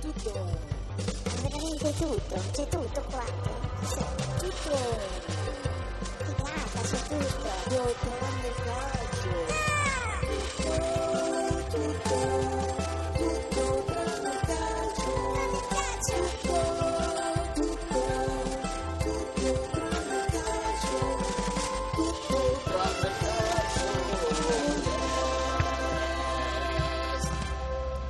Tutto, veramente tutto, c'è tutto qua. C'è tutto. Figata, c'è tutto. Io tranne il calcio. Tutto,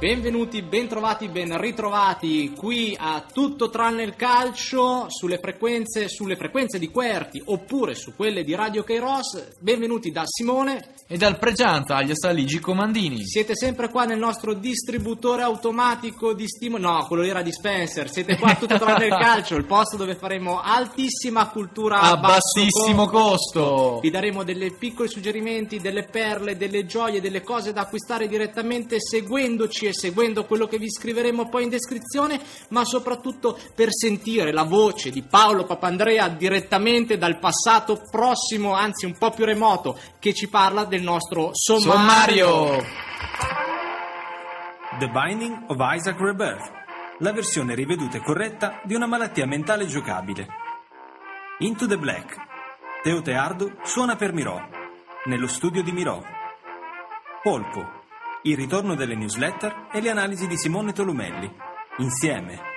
Benvenuti, bentrovati, ben ritrovati qui a Tutto tranne il calcio sulle frequenze, sulle frequenze di Querti oppure su quelle di Radio Kairos. Benvenuti da Simone. E dal Pregianta agli Assaligi Comandini. Siete sempre qua nel nostro distributore automatico di stimoli. No, quello era di Spencer. Siete qua a Tutto tranne il calcio, il posto dove faremo altissima cultura A bassissimo costo. vi daremo dei piccoli suggerimenti, delle perle, delle gioie, delle cose da acquistare direttamente seguendoci e seguendo quello che vi scriveremo poi in descrizione, ma soprattutto per sentire la voce di Paolo Papandrea direttamente dal passato prossimo, anzi un po' più remoto, che ci parla del nostro sommario. Sommario. The Binding of Isaac Rebirth, la versione riveduta e corretta di una malattia mentale giocabile. Into the Black, Teo Teardo suona per Mirò, nello studio di Mirò. Polpo, il ritorno delle newsletter e le analisi di Simone Tolumelli, insieme.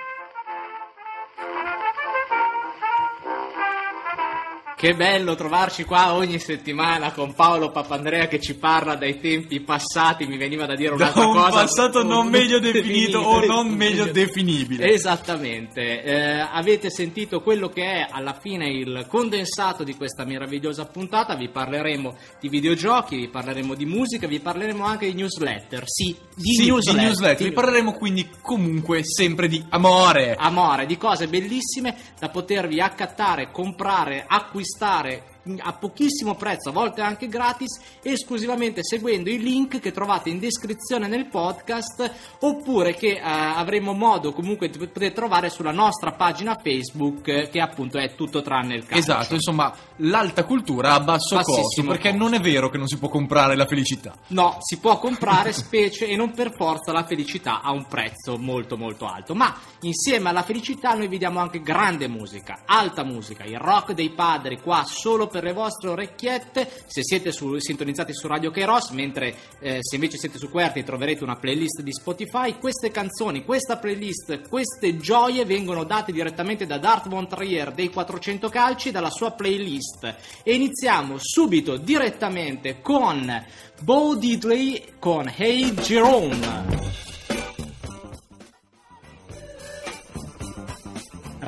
Che bello trovarci qua ogni settimana con Paolo Papandrea che ci parla dai tempi passati, mi veniva da dire Da un'altra un cosa. passato non meglio definito o non meglio definibile. Esattamente, Eh, avete sentito quello che è alla fine il condensato di questa meravigliosa puntata, vi parleremo di videogiochi, vi parleremo di musica, vi parleremo anche di newsletter, sì, di Sì, newsletter. di newsletter. Vi parleremo quindi comunque sempre di amore. amore, di cose bellissime da potervi accattare, comprare, acquistare acquistare a pochissimo prezzo, a volte anche gratis, esclusivamente seguendo i link che trovate in descrizione nel podcast oppure che eh, avremo modo comunque di poter trovare sulla nostra pagina Facebook eh, che appunto è tutto tranne il calcio. Esatto, insomma, l'alta cultura a basso costo, perché costo. non è vero che non si può comprare la felicità. No, si può comprare specie e non per forza la felicità a un prezzo molto molto alto, ma insieme alla felicità noi vi diamo anche grande musica, alta musica, il rock dei padri qua solo per le vostre orecchiette, se siete su- sintonizzati su Radio Kairos, mentre eh, se invece siete su Querti troverete una playlist di Spotify, queste canzoni, questa playlist, queste gioie vengono date direttamente da Dart Von Trier dei 400 calci dalla sua playlist. E iniziamo subito direttamente con Bo Diddley con Hey Jerome.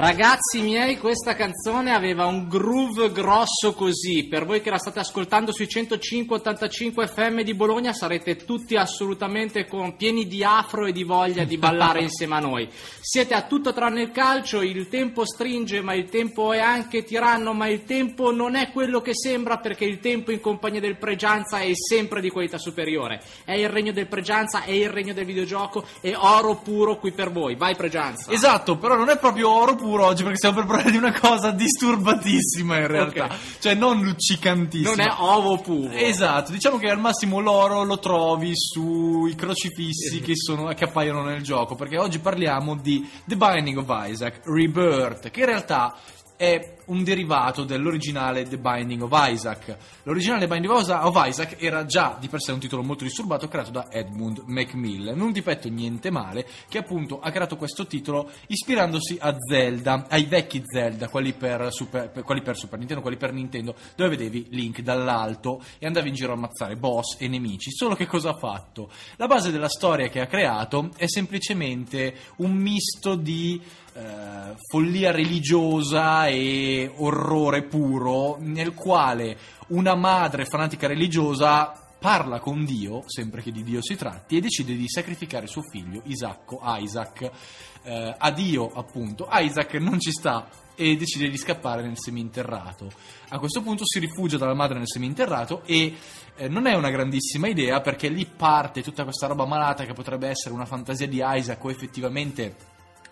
Ragazzi miei, questa canzone aveva un groove grosso così. Per voi che la state ascoltando sui 105-85 FM di Bologna sarete tutti assolutamente con, pieni di afro e di voglia di ballare insieme a noi. Siete a tutto tranne il calcio, il tempo stringe, ma il tempo è anche tiranno, ma il tempo non è quello che sembra perché il tempo in compagnia del Pregianza è sempre di qualità superiore. È il regno del Pregianza, è il regno del videogioco, è oro puro qui per voi. Vai Pregianza. Esatto, però non è proprio oro puro oggi perché stiamo per parlare di una cosa disturbatissima in realtà. Ok. Cioè non luccicantissima. Non è ovo puro. Esatto, diciamo che al massimo l'oro lo trovi sui crocifissi che, sono, che appaiono nel gioco, perché oggi parliamo di The Binding of Isaac Rebirth, che in realtà è un derivato dell'originale The Binding of Isaac. L'originale The Binding of Isa- of Isaac era già di per sé un titolo molto disturbato creato da Edmund Macmillan, un difetto niente male che appunto ha creato questo titolo ispirandosi a Zelda, ai vecchi Zelda, quelli per Super, per- quelli per Super Nintendo, quelli per Nintendo, dove vedevi Link dall'alto e andavi in giro a ammazzare boss e nemici. Solo che cosa ha fatto? La base della storia che ha creato è semplicemente un misto di eh, follia religiosa e orrore puro, nel quale una madre fanatica religiosa parla con Dio, sempre che di Dio si tratti, e decide di sacrificare suo figlio Isacco, Isaac, eh, a Dio appunto. Isaac non ci sta e decide di scappare nel seminterrato. A questo punto si rifugia dalla madre nel seminterrato e eh, non è una grandissima idea perché lì parte tutta questa roba malata che potrebbe essere una fantasia di Isaac o effettivamente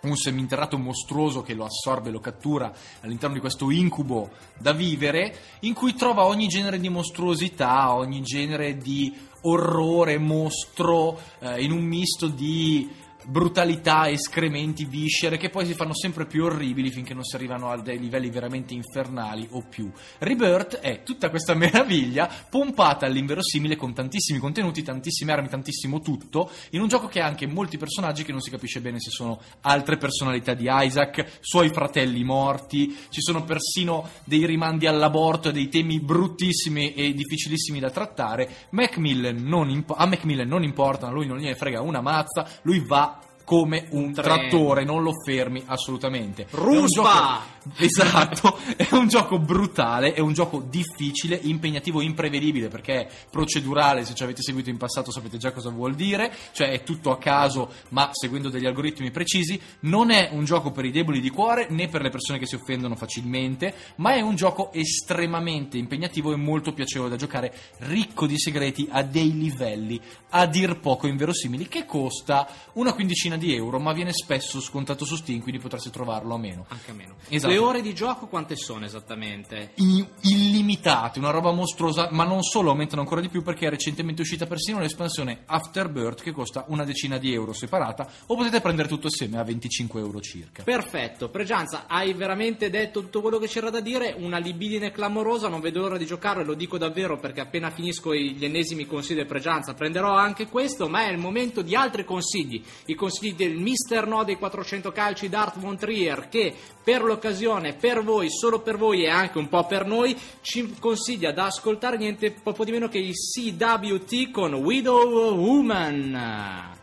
un seminterrato mostruoso che lo assorbe, lo cattura all'interno di questo incubo da vivere, in cui trova ogni genere di mostruosità, ogni genere di orrore, mostro, eh, in un misto di brutalità, escrementi, viscere che poi si fanno sempre più orribili finché non si arrivano a dei livelli veramente infernali o più. Rebirth è tutta questa meraviglia pompata all'inverosimile con tantissimi contenuti, tantissime armi, tantissimo tutto, in un gioco che ha anche molti personaggi che non si capisce bene se sono altre personalità di Isaac, suoi fratelli morti, ci sono persino dei rimandi all'aborto e dei temi bruttissimi e difficilissimi da trattare. Macmillan impo- a Macmillan non importa, lui non gliene frega una mazza, lui va come un, treno. trattore, non lo fermi assolutamente. Ruspa! Esatto, è un gioco brutale, è un gioco difficile, impegnativo, imprevedibile perché è procedurale, se ci avete seguito in passato sapete già cosa vuol dire, cioè è tutto a caso ma seguendo degli algoritmi precisi, non è un gioco per i deboli di cuore né per le persone che si offendono facilmente, ma è un gioco estremamente impegnativo e molto piacevole da giocare, ricco di segreti a dei livelli a dir poco inverosimili che costa una quindicina di euro ma viene spesso scontato su Steam quindi potreste trovarlo a meno. Anche a meno. Esatto. Le ore di gioco quante sono esattamente? I- illimitate, una roba mostruosa, ma non solo aumentano ancora di più perché è recentemente uscita persino l'espansione Afterbirth che costa una decina di euro separata o potete prendere tutto assieme a 25 euro circa. Perfetto, Pregianza, hai veramente detto tutto quello che c'era da dire, una libidine clamorosa, non vedo l'ora di giocare, lo dico davvero perché appena finisco gli ennesimi consigli del Pregianza prenderò anche questo, ma è il momento di altri consigli, i consigli del Mister No dei 400 calci Dart Von Trier che per l'occasione, per voi, solo per voi e anche un po' per noi, ci consiglia da ascoltare niente poco di meno che il CWT con Widow Woman.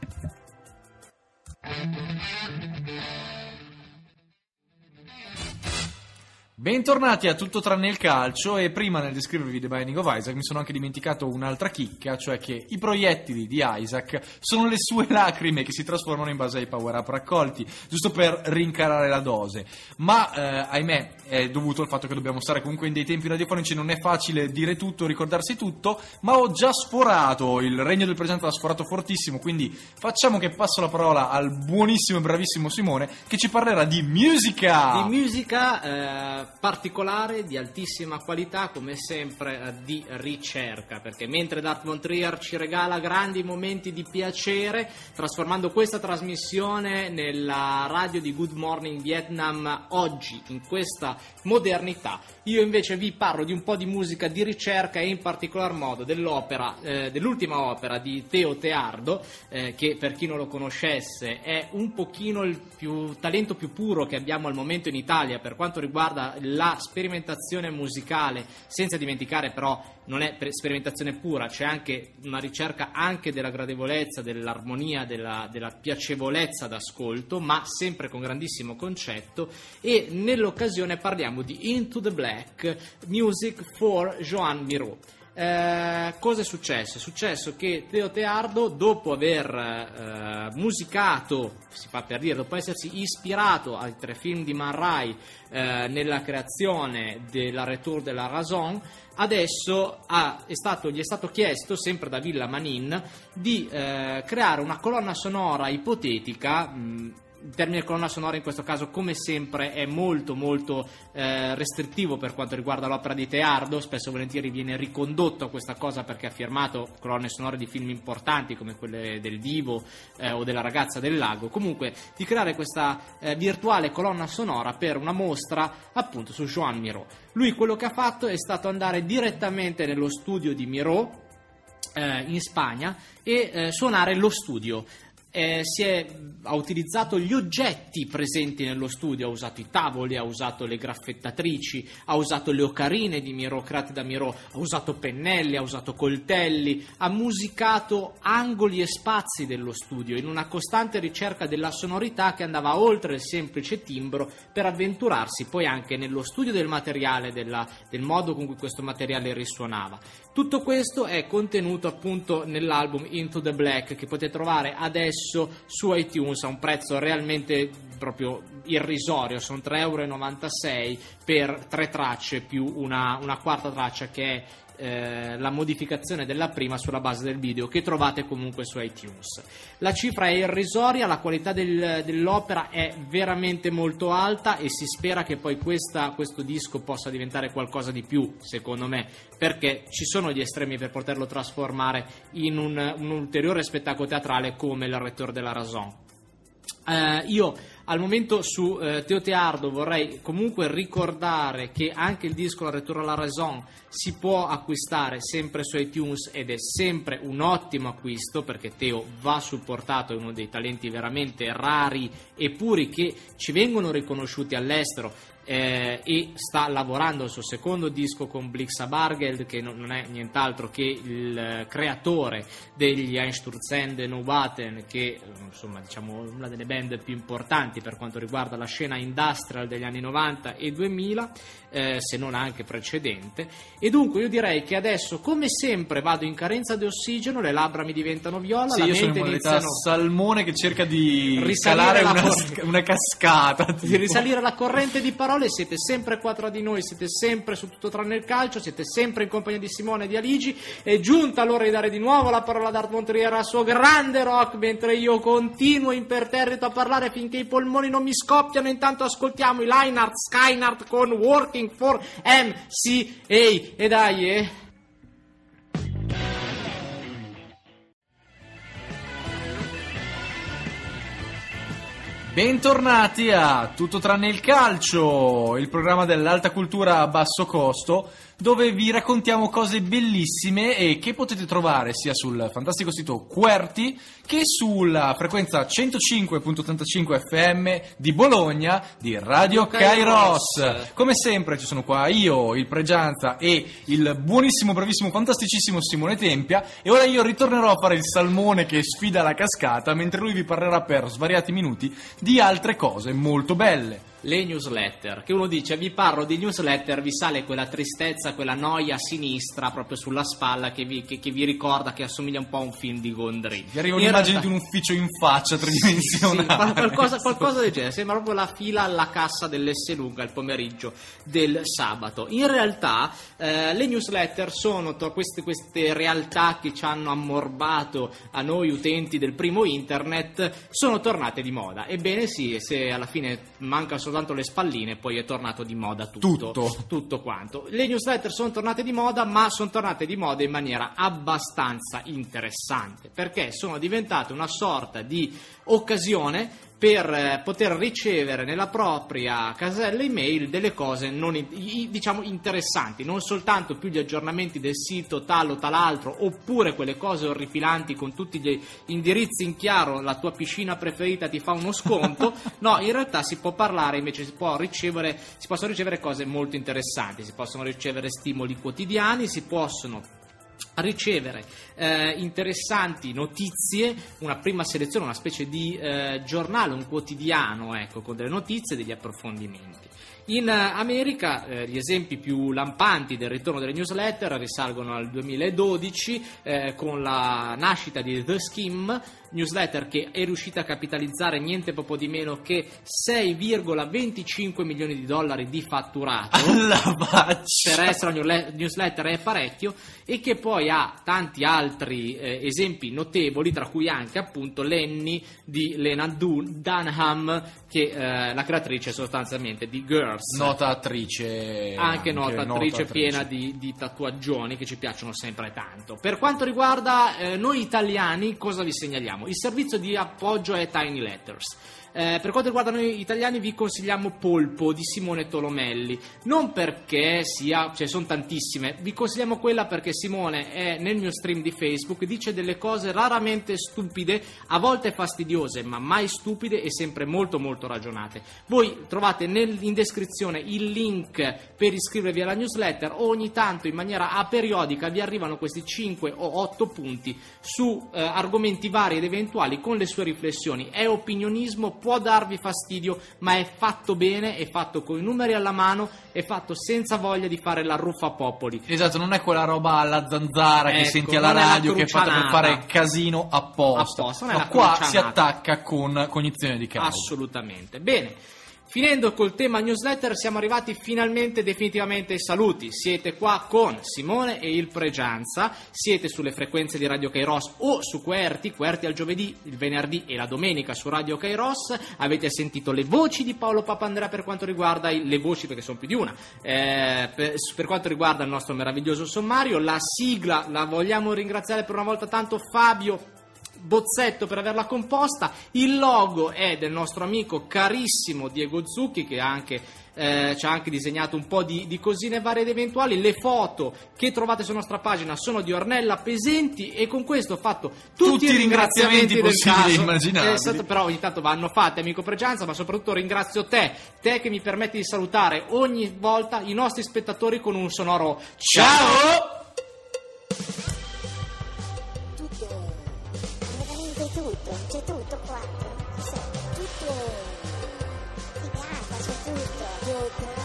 Bentornati a tutto tranne il calcio e prima nel descrivervi The Binding of Isaac mi sono anche dimenticato un'altra chicca, cioè che i proiettili di Isaac sono le sue lacrime che si trasformano in base ai power up raccolti, giusto per rincarare la dose. Ma eh, ahimè è dovuto al fatto che dobbiamo stare comunque in dei tempi radiofonici, non è facile dire tutto, ricordarsi tutto, ma ho già sforato, il regno del presente l'ha sforato fortissimo, quindi facciamo che passo la parola al buonissimo e bravissimo Simone che ci parlerà di musica. Di musica eh, particolare, di altissima qualità, come sempre eh, di ricerca, perché mentre Dark Von Trier ci regala grandi momenti di piacere, trasformando questa trasmissione nella radio di Good Morning Vietnam oggi, in questa modernità, io invece vi parlo di un po' di musica di ricerca e in particolar modo dell'opera, eh, dell'ultima opera di Teo Teardo, eh, che per chi non lo conoscesse è un pochino il più, talento più puro che abbiamo al momento in Italia per quanto riguarda la sperimentazione musicale, senza dimenticare però non è per- sperimentazione pura, c'è anche una ricerca anche della gradevolezza, dell'armonia, della, della piacevolezza d'ascolto, ma sempre con grandissimo concetto e nell'occasione parliamo di Into the Black Music for Joan Miró. Eh, cosa è successo? È successo che Teo Teardo, dopo aver eh, musicato, si fa per dire, dopo essersi ispirato ai tre film di Man Rai eh, nella creazione della Retour de la Raison, adesso ha- è stato- gli è stato chiesto, sempre da Villa Manin, di eh, creare una colonna sonora ipotetica. mh, il termine colonna sonora in questo caso, come sempre, è molto molto eh, restrittivo per quanto riguarda l'opera di Teardo. Spesso e volentieri viene ricondotto a questa cosa perché ha firmato colonne sonore di film importanti come quelle del Divo eh, o della Ragazza del Lago. Comunque, di creare questa eh, virtuale colonna sonora per una mostra appunto su Joan Miró. Lui quello che ha fatto è stato andare direttamente nello studio di Miró eh, in Spagna e eh, suonare lo studio. Eh, si è, ha utilizzato gli oggetti presenti nello studio, ha usato i tavoli, ha usato le graffettatrici, ha usato le ocarine di Miro create da Miro, ha usato pennelli, ha usato coltelli, ha musicato angoli e spazi dello studio in una costante ricerca della sonorità che andava oltre il semplice timbro per avventurarsi poi anche nello studio del materiale, della- del modo con cui questo materiale risuonava. Tutto questo è contenuto appunto nell'album Into the Black che potete trovare adesso su iTunes a un prezzo realmente proprio irrisorio, sono 3,96 euro per tre tracce più una, una quarta traccia che è eh, la modificazione della prima sulla base del video che trovate comunque su iTunes. La cifra è irrisoria, la qualità del- dell'opera è veramente molto alta e si spera che poi questa- questo disco possa diventare qualcosa di più, secondo me, perché ci sono gli estremi per poterlo trasformare in un, un ulteriore spettacolo teatrale come il Rettor della Raison. Eh, io al momento su eh, Teo Teardo vorrei comunque ricordare che anche il disco La Retour à la Raison si può acquistare sempre su iTunes ed è sempre un ottimo acquisto perché Teo va supportato, è uno dei talenti veramente rari e puri che ci vengono riconosciuti all'estero eh, e sta lavorando al suo secondo disco con Blixa Bargeld che non non è nient'altro che il creatore degli Einstürzende Nubaten che eh, insomma diciamo una delle band più importanti per quanto riguarda la scena industrial degli anni 90 e 2000 eh, se non anche precedente e dunque io direi che adesso come sempre vado in carenza di ossigeno le labbra mi diventano viola Sì, la io sono in mente iniziano salmone che cerca di Risalire una, corrente. una cascata. di risalire la corrente di parole siete sempre qua tra di noi siete sempre su tutto tranne il calcio siete sempre in compagnia di Simone e di Aligi. È giunta l'ora di dare di nuovo la parola ad Art Montriera al suo grande rock mentre io continuo imperterrito a parlare finché i polmoni non mi scoppiano. Intanto ascoltiamo i Leinart Skynart con Working for MCA e dai eh Bentornati a Tutto tranne il calcio, il programma dell'alta cultura a basso costo, dove vi raccontiamo cose bellissime e che potete trovare sia sul fantastico sito Querti che sulla frequenza 105.85 FM di Bologna di Radio Kairos. Kairos. Come sempre ci sono qua io, il Pregianza e il buonissimo, bravissimo, fantasticissimo Simone Tempia e ora io ritornerò a fare il salmone che sfida la cascata mentre lui vi parlerà per svariati minuti di altre cose molto belle. Le newsletter, che uno dice vi parlo di newsletter, vi sale quella tristezza, quella noia a sinistra proprio sulla spalla che vi, che- che vi ricorda che assomiglia un po' a un film di Gondry. Vi arriva In un'immagine realtà- di un ufficio in faccia Sì, tridimensionale. qual- qualcosa, qualcosa del genere, sembra proprio la fila alla cassa dell'Esselunga il pomeriggio del sabato. In realtà eh, le newsletter sono to- queste, queste realtà che ci hanno ammorbato a noi utenti del primo internet, sono tornate di moda. Ebbene sì, se alla fine mancano soltanto le spalline, poi è tornato di moda tutto. Tutto. tutto quanto. Le newsletter sono tornate di moda, ma sono tornate di moda in maniera abbastanza interessante, perché sono diventate una sorta di occasione per eh, poter ricevere nella propria casella email delle cose non diciamo interessanti, non soltanto più gli aggiornamenti del sito tal o talaltro, oppure quelle cose orripilanti con tutti gli indirizzi in chiaro, la tua piscina preferita ti fa uno sconto. no, in realtà si può parlare invece si può ricevere si possono ricevere cose molto interessanti, si possono ricevere stimoli quotidiani, si possono a ricevere eh, interessanti notizie, una prima selezione, una specie di eh, giornale, un quotidiano, ecco, con delle notizie e degli approfondimenti. In eh, America eh, gli esempi più lampanti del ritorno delle newsletter risalgono al 2012 eh, con la nascita di The Skim, newsletter che è riuscita a capitalizzare niente poco di meno che 6,25 milioni di dollari di fatturato Alla faccia. per essere una newsle- newsletter è parecchio e che poi ha tanti altri eh, esempi notevoli tra cui anche appunto Lenny di Lena Dun- Dunham che è la creatrice sostanzialmente di Girls Nota attrice. anche nota attrice piena di, di tatuaggioni che ci piacciono sempre tanto. Per quanto riguarda eh, noi italiani, cosa vi segnaliamo? Il servizio di appoggio è Tiny Letters. Eh, per quanto riguarda noi italiani vi consigliamo Polpo di Simone Tolomelli, non perché sia, ne sono tantissime, vi consigliamo quella perché Simone è nel mio stream di Facebook, dice delle cose raramente stupide, a volte fastidiose, ma mai stupide e sempre molto molto ragionate. Voi trovate nel- in descrizione il link per iscrivervi alla newsletter, ogni tanto in maniera aperiodica vi arrivano questi 5 o 8 punti su eh, argomenti vari ed eventuali con le sue riflessioni. È opinionismo può darvi fastidio, ma è fatto bene, è fatto con i numeri alla mano, è fatto senza voglia di fare la ruffa popoli. Esatto, non è quella roba alla zanzara che Ecco, senti alla radio che è fatta per fare casino apposta. Apposta, la qua si attacca con cognizione di causa. Assolutamente. Bene. Finendo col tema newsletter siamo arrivati finalmente definitivamente ai saluti. Siete qua con Simone e il Pregianza, siete sulle frequenze di Radio Kairos o su Querti, Querti al giovedì, il venerdì e la domenica su Radio Kairos. Avete sentito le voci di Paolo Papandrea per quanto riguarda il- le voci perché sono più di una. Eh, per, per quanto riguarda il nostro meraviglioso sommario, la sigla la vogliamo ringraziare per una volta tanto Fabio Bozzetto per averla composta. Il logo è del nostro amico carissimo Diego Zucchi che ha anche, eh, ci ha anche disegnato un po' di, di cosine varie ed eventuali. Le foto che trovate sulla nostra pagina sono di Ornella Pesenti e con questo ho fatto tutti, Tutti i ringraziamenti ringraziamenti del possibili e caso. Eh, stato- però ogni tanto vanno fatti, amico Pregianza, ma soprattutto ringrazio te, te che mi permetti di salutare ogni volta i nostri spettatori con un sonoro ciao! Tutto, tutto. Figata, c'è tutto. Giocando il calcio.